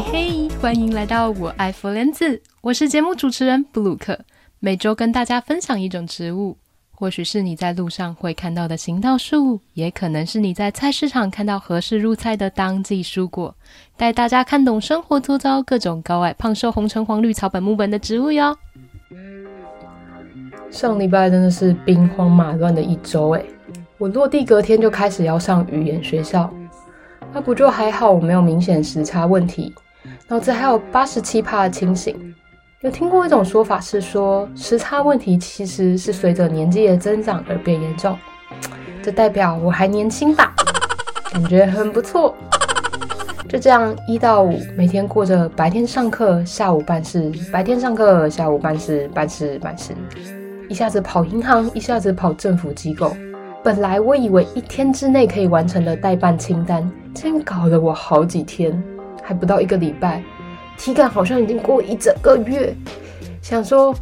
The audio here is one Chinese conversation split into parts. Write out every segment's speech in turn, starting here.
嘿，欢迎来到我爱佛莲子，我是节目主持人布鲁克，每周跟大家分享一种植物，或许是你在路上会看到的行道树，也可能是你在菜市场看到合适入菜的当季蔬果，带大家看懂生活周遭各种高矮胖瘦红橙黄绿草本木本的植物哟。上礼拜真的是兵荒马乱的一周诶，我落地隔天就开始要上语言学校。那不就还好，我没有明显时差问题，脑子还有八十七趴的清醒。有听过一种说法是说，时差问题其实是随着年纪的增长而变严重，这代表我还年轻吧？感觉很不错。就这样一到五，每天过着白天上课，下午办事；白天上课，下午办事，办事办事，一下子跑银行，一下子跑政府机构。本来我以为一天之内可以完成的代办清单，竟然搞了我好几天，还不到一个礼拜，体感好像已经过一整个月。想说，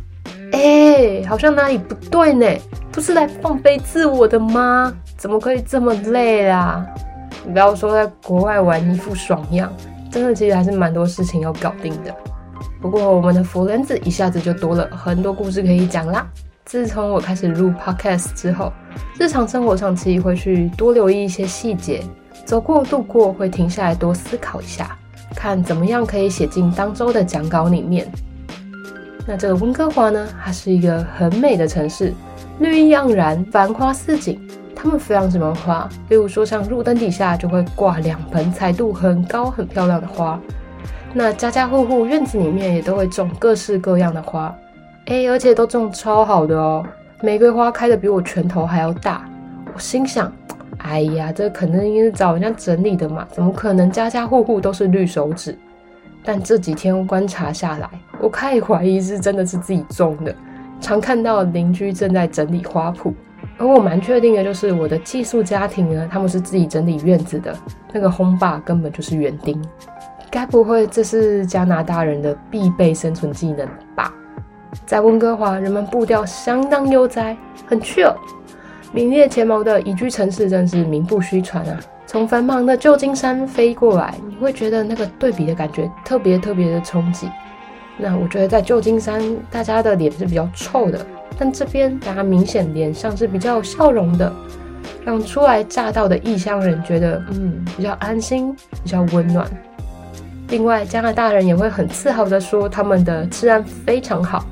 哎、好像哪里不对呢？不是来放飞自我的吗？怎么可以这么累啦？你不要说在国外玩一副爽样，真的其实还是蛮多事情要搞定的。不过我们的佛莲子一下子就多了很多故事可以讲啦。自从我开始录 podcast 之后，日常生活上其实会去多留意一些细节，走过路过会停下来多思考一下，看怎么样可以写进当周的讲稿里面。那这个温哥华呢，它是一个很美的城市，绿意盎然，繁花似锦。他们非常喜欢花，比如说像路灯底下就会挂两盆彩度很高、很漂亮的花。那家家户户院子里面也都会种各式各样的花。哎，而且都种超好的哦，玫瑰花开的比我拳头还要大。我心想，哎呀，这肯定是找人家整理的嘛，怎么可能家家户户都是绿手指？但这几天观察下来，我开始怀疑是真的是自己种的。常看到邻居正在整理花圃，而我蛮确定的就是我的寄宿家庭呢，他们是自己整理院子的。那个轰爸根本就是园丁，该不会这是加拿大人的必备生存技能吧？在温哥华，人们步调相当悠哉，很 chill，名列前茅的宜居城市真是名不虚传啊！从繁忙的旧金山飞过来，你会觉得那个对比的感觉特别特别的冲击。那我觉得在旧金山，大家的脸是比较臭的，但这边大家明显脸上是比较有笑容的，让初来乍到的异乡人觉得嗯比较安心，比较温暖。另外，加拿大人也会很自豪地说他们的治安非常好。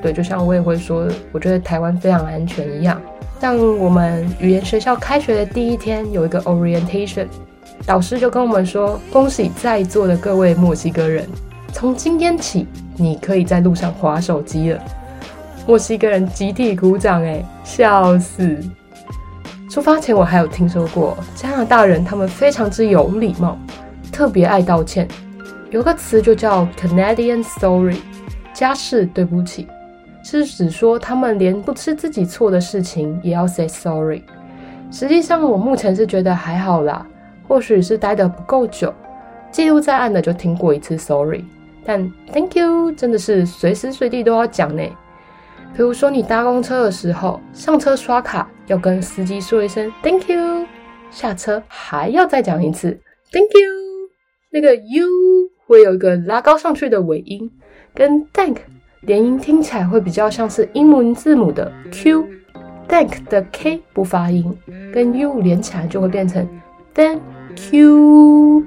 对，就像我也会说，我觉得台湾非常安全一样。像我们语言学校开学的第一天，有一个 orientation，导师就跟我们说：“恭喜在座的各位墨西哥人，从今天起，你可以在路上滑手机了。”墨西哥人集体鼓掌，哎，笑死！出发前我还有听说过加拿大人，他们非常之有礼貌，特别爱道歉，有个词就叫 Canadian Sorry，加式对不起。是指说他们连不吃自己错的事情也要 say sorry。实际上，我目前是觉得还好啦，或许是待得不够久，记录在案的就听过一次 sorry，但 thank you 真的是随时随地都要讲呢。比如说你搭公车的时候，上车刷卡要跟司机说一声 thank you，下车还要再讲一次 thank you。那个 you 会有一个拉高上去的尾音，跟 thank。连音听起来会比较像是英文字母的 Q，Thank 的 K 不发音，跟 U 连起来就会变成 Thank you。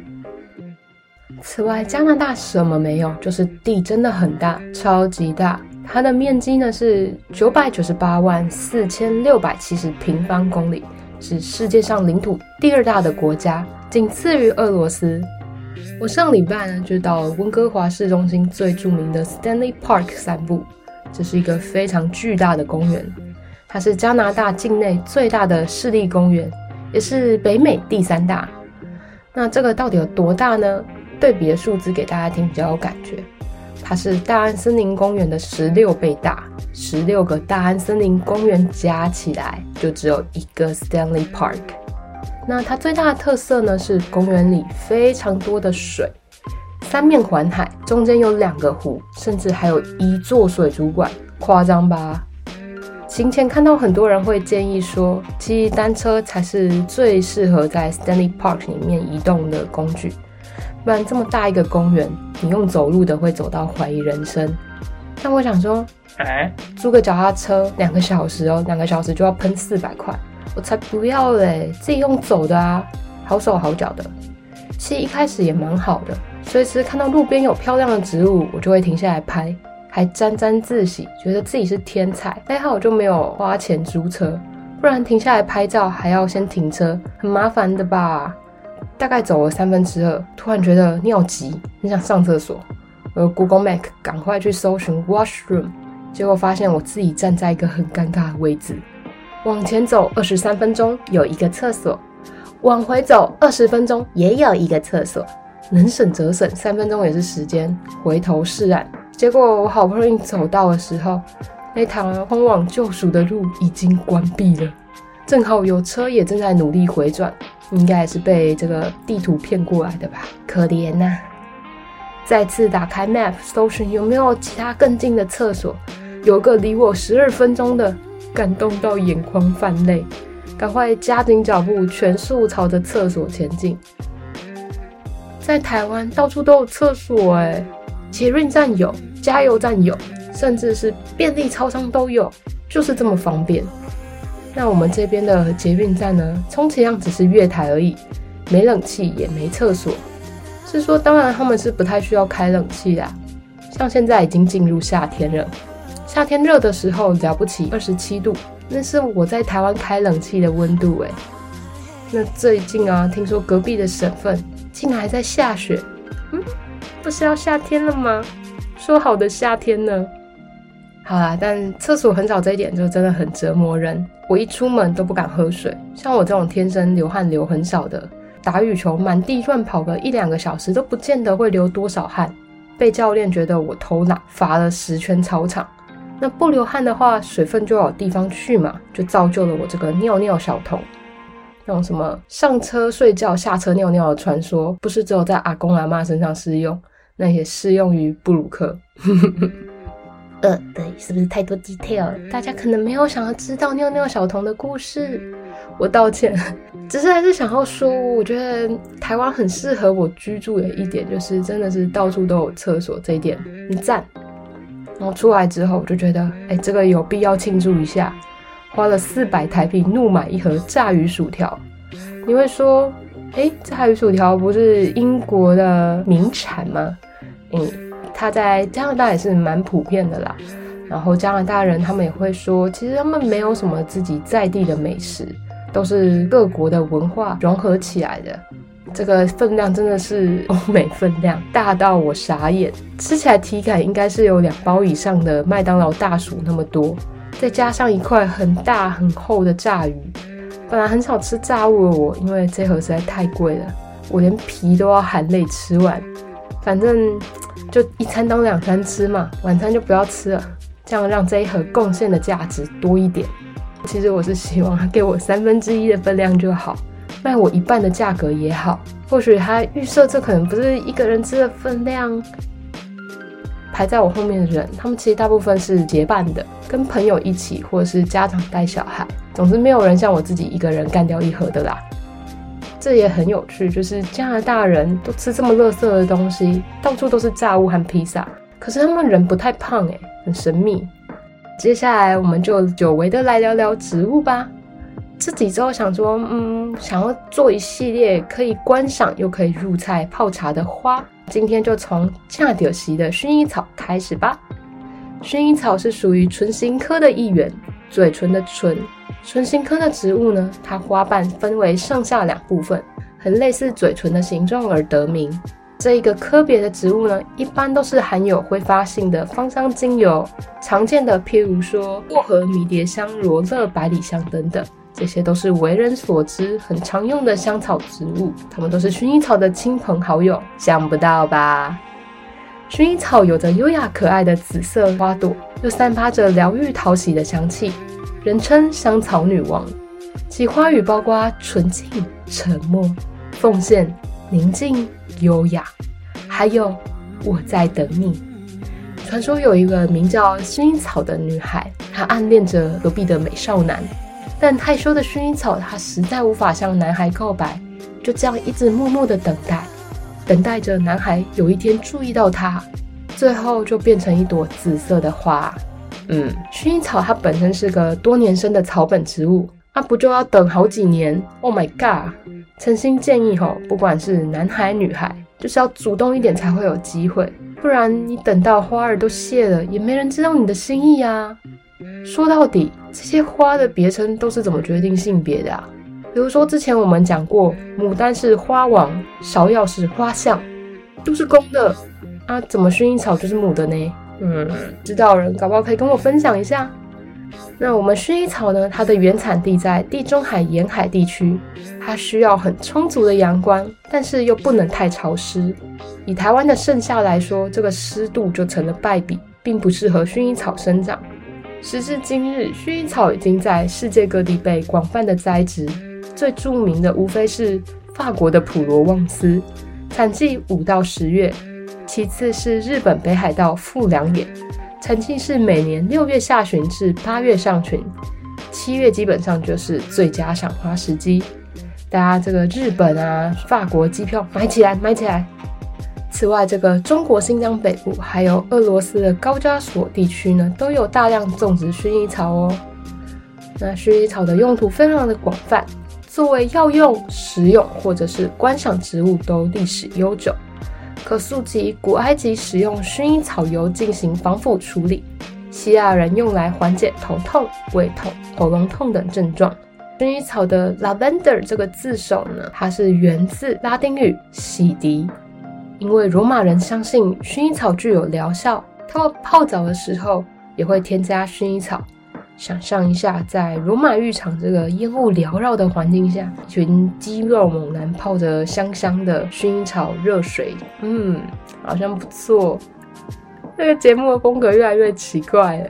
此外，加拿大什么没有，就是地真的很大，超级大。它的面积呢是九百九十八万四千六百七十平方公里，是世界上领土第二大的国家，仅次于俄罗斯。我上礼拜呢，就到温哥华市中心最著名的 Stanley Park 散步。这是一个非常巨大的公园，它是加拿大境内最大的市立公园，也是北美第三大。那这个到底有多大呢？对比的数字给大家听比较有感觉。它是大安森林公园的十六倍大，十六个大安森林公园加起来就只有一个 Stanley Park。那它最大的特色呢，是公园里非常多的水，三面环海，中间有两个湖，甚至还有一座水族馆，夸张吧？行前看到很多人会建议说，骑单车才是最适合在 Stanley Park 里面移动的工具。不然这么大一个公园，你用走路的会走到怀疑人生。但我想说，哎，租个脚踏车两个小时哦，两个小时就要喷四百块，我才不要嘞！自己用走的啊，好手好脚的。其实一开始也蛮好的，随时看到路边有漂亮的植物，我就会停下来拍，还沾沾自喜，觉得自己是天才。还好我就没有花钱租车，不然停下来拍照还要先停车，很麻烦的吧？大概走了三分之二，突然觉得尿急，很想上厕所。我 Google Map 赶快去搜寻 washroom，结果发现我自己站在一个很尴尬的位置。往前走二十三分钟有一个厕所，往回走二十分钟也有一个厕所，能省则省，三分钟也是时间。回头是岸，结果我好不容易走到的时候，那条通往救赎的路已经关闭了，正好有车也正在努力回转。应该也是被这个地图骗过来的吧，可怜呐、再次打开 Map 搜寻有没有其他更近的厕所，有个离我十二分钟的，感动到眼眶泛泪，赶快加紧脚步，全速朝着厕所前进。在台湾到处都有厕所哎，捷运站有，加油站有，甚至是便利超商都有，就是这么方便。那我们这边的捷运站呢，充其量只是月台而已，没冷气也没厕所。是说，当然他们是不太需要开冷气啦。像现在已经进入夏天了，夏天热的时候了不起二十七度，那是我在台湾开冷气的温度诶。那最近啊，听说隔壁的省份竟然还在下雪，嗯，不是要夏天了吗？说好的夏天呢？好啦，但厕所很少这一点就真的很折磨人。我一出门都不敢喝水，像我这种天生流汗流很少的，打羽球满地乱跑个一两个小时都不见得会流多少汗。被教练觉得我偷懒，罚了十圈操场。那不流汗的话，水分就有地方去嘛，就造就了我这个尿尿小童。那种什么上车睡觉、下车尿尿的传说，不是只有在阿公阿妈身上适用，那也适用于布鲁克。呃，对，是不是太多 detail？大家可能没有想要知道尿尿小童的故事，我道歉。只是还是想要说，我觉得台湾很适合我居住的一点，就是真的是到处都有厕所，这一点很赞。然后出来之后，我就觉得，哎，这个有必要庆祝一下，花了四百台币怒买一盒炸鱼薯条。你会说，哎，炸鱼薯条不是英国的名产吗？嗯。它在加拿大也是蛮普遍的啦，然后加拿大人他们也会说，其实他们没有什么自己在地的美食，都是各国的文化融合起来的。这个分量真的是 欧美分量，大到我傻眼，吃起来体感应该是有两包以上的麦当劳大薯那么多，再加上一块很大很厚的炸鱼。本来很少吃炸物的我，因为这盒实在太贵了，我连皮都要含泪吃完，反正。就一餐当两餐吃嘛，晚餐就不要吃了，这样让这一盒贡献的价值多一点。其实我是希望他给我三分之一的分量就好，卖我一半的价格也好。或许他预设这可能不是一个人吃的分量。排在我后面的人，他们其实大部分是结伴的，跟朋友一起，或者是家长带小孩。总之，没有人像我自己一个人干掉一盒的啦。这也很有趣，就是加拿大人都吃这么垃圾的东西，到处都是炸物和披萨，可是他们人不太胖诶，很神秘。接下来我们就久违的来聊聊植物吧。自己之后想说，嗯，想要做一系列可以观赏又可以入菜泡茶的花，今天就从正着时的薰衣草开始吧。薰衣草是属于唇形科的一员，嘴唇的唇。唇形科的植物呢，它花瓣分为上下两部分，很类似嘴唇的形状而得名。这一个科别的植物呢，一般都是含有挥发性的芳香精油，常见的譬如说薄荷、迷迭香、罗勒、百里香等等，这些都是为人所知很常用的香草植物，它们都是薰衣草的亲朋好友，想不到吧？薰衣草有着优雅可爱的紫色花朵，又散发着疗愈讨喜的香气。人称香草女王，其花语包括纯净、沉默、奉献、宁静、优雅，还有我在等你。传说有一个名叫薰衣草的女孩，她暗恋着隔壁的美少男，但害羞的薰衣草她实在无法向男孩告白，就这样一直默默的等待。等待着男孩有一天注意到它，最后就变成一朵紫色的花。嗯，薰衣草它本身是个多年生的草本植物，那、啊、不就要等好几年？Oh my god！诚心建议吼，不管是男孩女孩，就是要主动一点才会有机会，不然你等到花儿都谢了，也没人知道你的心意啊。说到底，这些花的别称都是怎么决定性别的啊？比如说之前我们讲过，牡丹是花王，芍药是花相，都是公的啊，怎么薰衣草就是母的呢？嗯，知道人搞不好可以跟我分享一下。那我们薰衣草呢？它的原产地在地中海沿海地区，它需要很充足的阳光，但是又不能太潮湿。以台湾的盛夏来说，这个湿度就成了败笔，并不适合薰衣草生长。时至今日，薰衣草已经在世界各地被广泛的栽植，最著名的无非是法国的普罗旺斯，产季五到十月。其次是日本北海道富良野，产季是每年六月下旬至八月上旬，七月基本上就是最佳赏花时机。大家这个日本啊、法国机票买起来，买起来。此外，这个中国新疆北部还有俄罗斯的高加索地区呢，都有大量种植薰衣草哦。那薰衣草的用途非常的广泛，作为药用、食用或者是观赏植物都历史悠久。可溯及古埃及使用薰衣草油进行防腐处理，希腊人用来缓解头痛、胃痛、喉咙痛等症状。薰衣草的 lavender 这个字首呢，它是源自拉丁语洗涤，因为罗马人相信薰衣草具有疗效，他们泡澡的时候也会添加薰衣草。想象一下，在罗马浴场这个烟雾缭绕的环境下，一群肌肉猛男泡着香香的薰衣草热水，嗯，好像不错。这个节目的风格越来越奇怪了。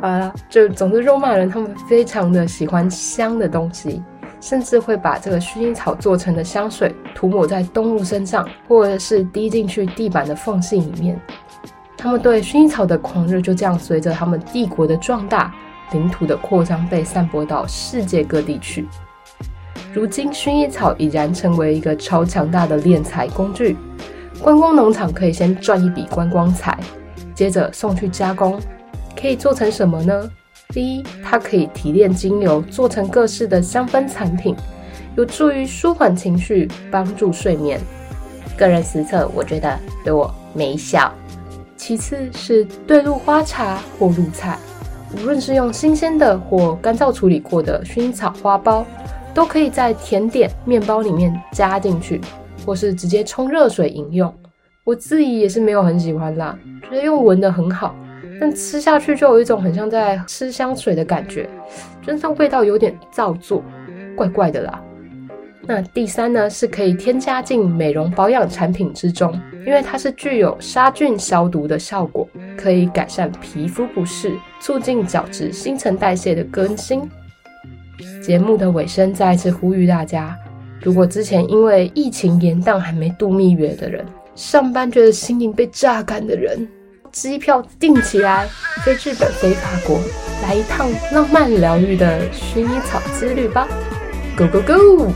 好了，就总之，罗马人他们非常的喜欢香的东西，甚至会把这个薰衣草做成的香水涂抹在动物身上，或者是滴进去地板的缝隙里面。他们对薰衣草的狂热就这样随着他们帝国的壮大。领土的扩张被散播到世界各地去。如今，薰衣草已然成为一个超强大的敛财工具。观光农场可以先赚一笔观光财，接着送去加工，可以做成什么呢？第一，它可以提炼精油，做成各式的香氛产品，有助于舒缓情绪，帮助睡眠。个人实测，我觉得对我没效。其次是对露花茶或露菜。无论是用新鲜的或干燥处理过的薰衣草花苞，都可以在甜点、面包里面加进去，或是直接冲热水饮用。我自己也是没有很喜欢啦，觉得用闻的很好，但吃下去就有一种很像在吃香水的感觉，真的味道有点造作，怪怪的啦。那第三呢，是可以添加进美容保养产品之中，因为它是具有杀菌消毒的效果，可以改善皮肤不适，促进角质新陈代谢的更新。节目的尾声，再一次呼吁大家：如果之前因为疫情延宕还没度蜜月的人，上班觉得心灵被榨干的人，机票订起来，飞日本、飞法国，来一趟浪漫疗愈的薰衣草之旅吧！Go go go！